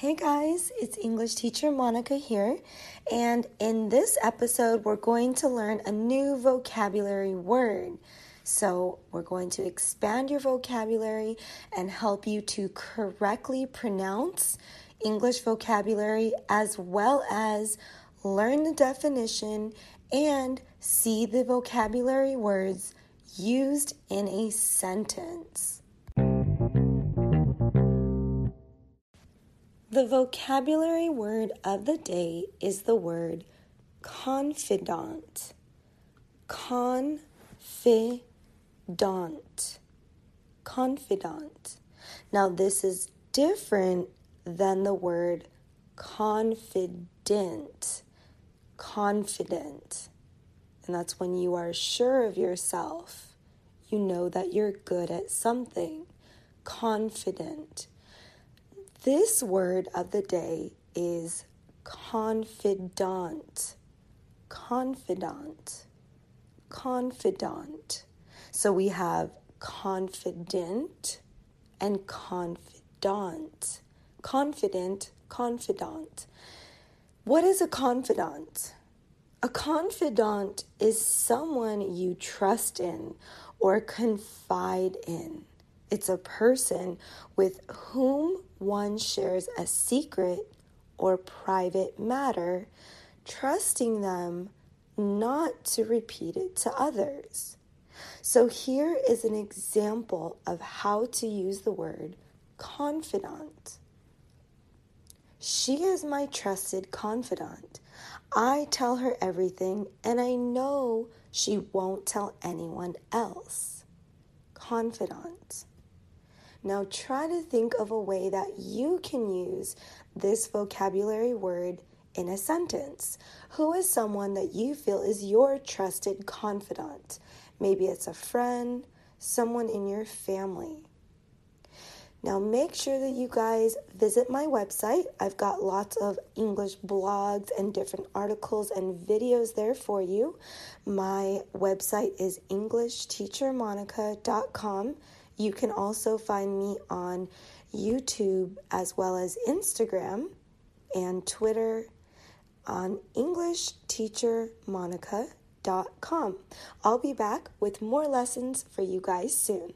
Hey guys, it's English teacher Monica here, and in this episode, we're going to learn a new vocabulary word. So, we're going to expand your vocabulary and help you to correctly pronounce English vocabulary as well as learn the definition and see the vocabulary words used in a sentence. The vocabulary word of the day is the word confidant. Confidant. Confidant. Now, this is different than the word confident. Confident. And that's when you are sure of yourself. You know that you're good at something. Confident. This word of the day is confidant. Confidant. Confidant. So we have confident and confidant. Confident, confidant. What is a confidant? A confidant is someone you trust in or confide in. It's a person with whom one shares a secret or private matter, trusting them not to repeat it to others. So, here is an example of how to use the word confidant. She is my trusted confidant. I tell her everything, and I know she won't tell anyone else. Confidant. Now try to think of a way that you can use this vocabulary word in a sentence. Who is someone that you feel is your trusted confidant? Maybe it's a friend, someone in your family. Now, make sure that you guys visit my website. I've got lots of English blogs and different articles and videos there for you. My website is EnglishTeacherMonica.com. You can also find me on YouTube as well as Instagram and Twitter on EnglishTeacherMonica.com. I'll be back with more lessons for you guys soon.